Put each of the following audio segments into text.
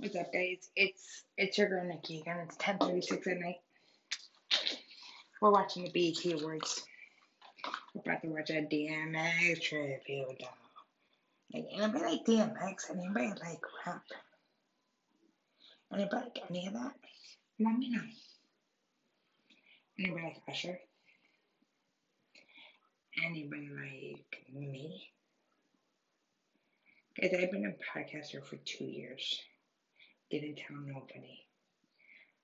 What's up, guys? It's it's your girl Nikki again. It's ten thirty six at night. We're watching the BET Awards. We're about to watch a DMX tribute. Like anybody like DMX? Anybody like rap? Anybody like any of that? Let me know. Anybody like Usher? Anybody like me? Guys, I've been a podcaster for two years didn't tell nobody.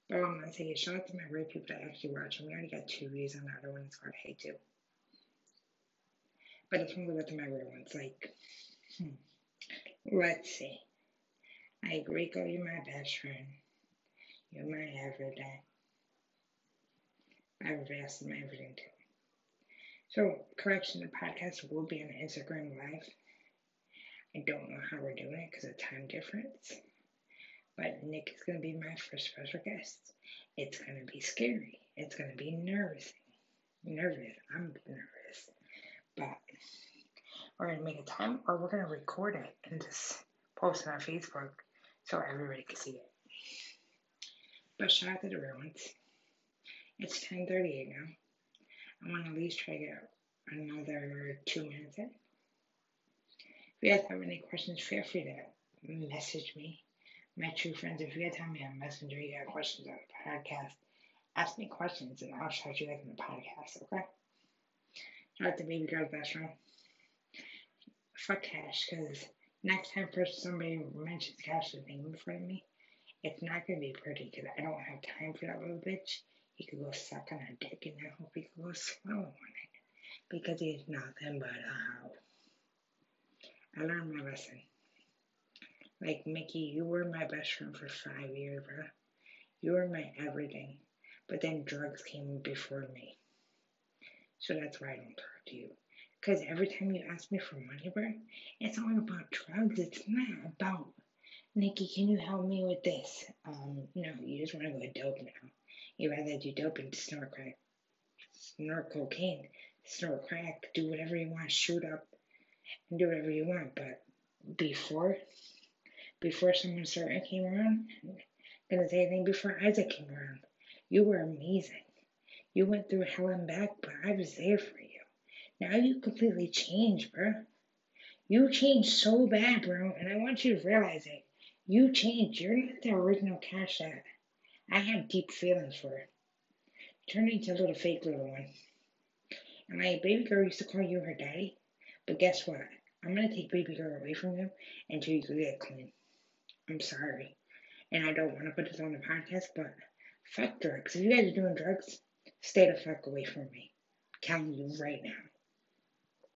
But I'm gonna say shout out to my real people that actually watch. And we already got two views on the other one. It's called Hey Too. But it's one of the my real ones. Like, hmm. let's see. I agree, girl. You're my best friend. You're my everything. I invested my everything too. So, correction, the podcast will be on Instagram Live. I don't know how we're doing it because of time difference. But Nick is going to be my first special guest. It's going to be scary. It's going to be nervous. Nervous. I'm nervous. But we're going to make a time or we're going to record it and just post it on Facebook so everybody can see it. But shout out to the ones. It's 10.38 now. I want to at least try to get another two minutes in. If you guys have any questions, feel free to message me my true friends, if you guys have me on Messenger, you got questions on the podcast, ask me questions and I'll shout you guys in the podcast, okay? Shout out to Baby Girl's best friend. Fuck Cash, because next time first somebody mentions Cash's name in front of me, it's not going to be pretty because I don't have time for that little bitch. He could go suck on a dick and I hope he could go swallow on it because he's nothing but a hoe. I learned my lesson. Like, Mickey, you were my best friend for five years, bro. You were my everything. But then drugs came before me. So that's why I don't talk to you. Because every time you ask me for money, bro, it's all about drugs. It's not about, Nikki, can you help me with this? Um, no, you just want to go dope now. You rather do dope and snort crack, snort cocaine, snort crack, do whatever you want, shoot up, and do whatever you want. But before, before someone certain came around. I'm gonna say anything before Isaac came around. You were amazing. You went through hell and back, but I was there for you. Now you completely changed, bro. You changed so bad, bro, and I want you to realize it. You changed. You're not the original Cash that I have deep feelings for. You turned into a little fake little one. And my baby girl used to call you her daddy, but guess what? I'm gonna take baby girl away from you until you get clean. I'm sorry. And I don't want to put this on the podcast, but fuck drugs. If you guys are doing drugs, stay the fuck away from me. I'm telling you right now.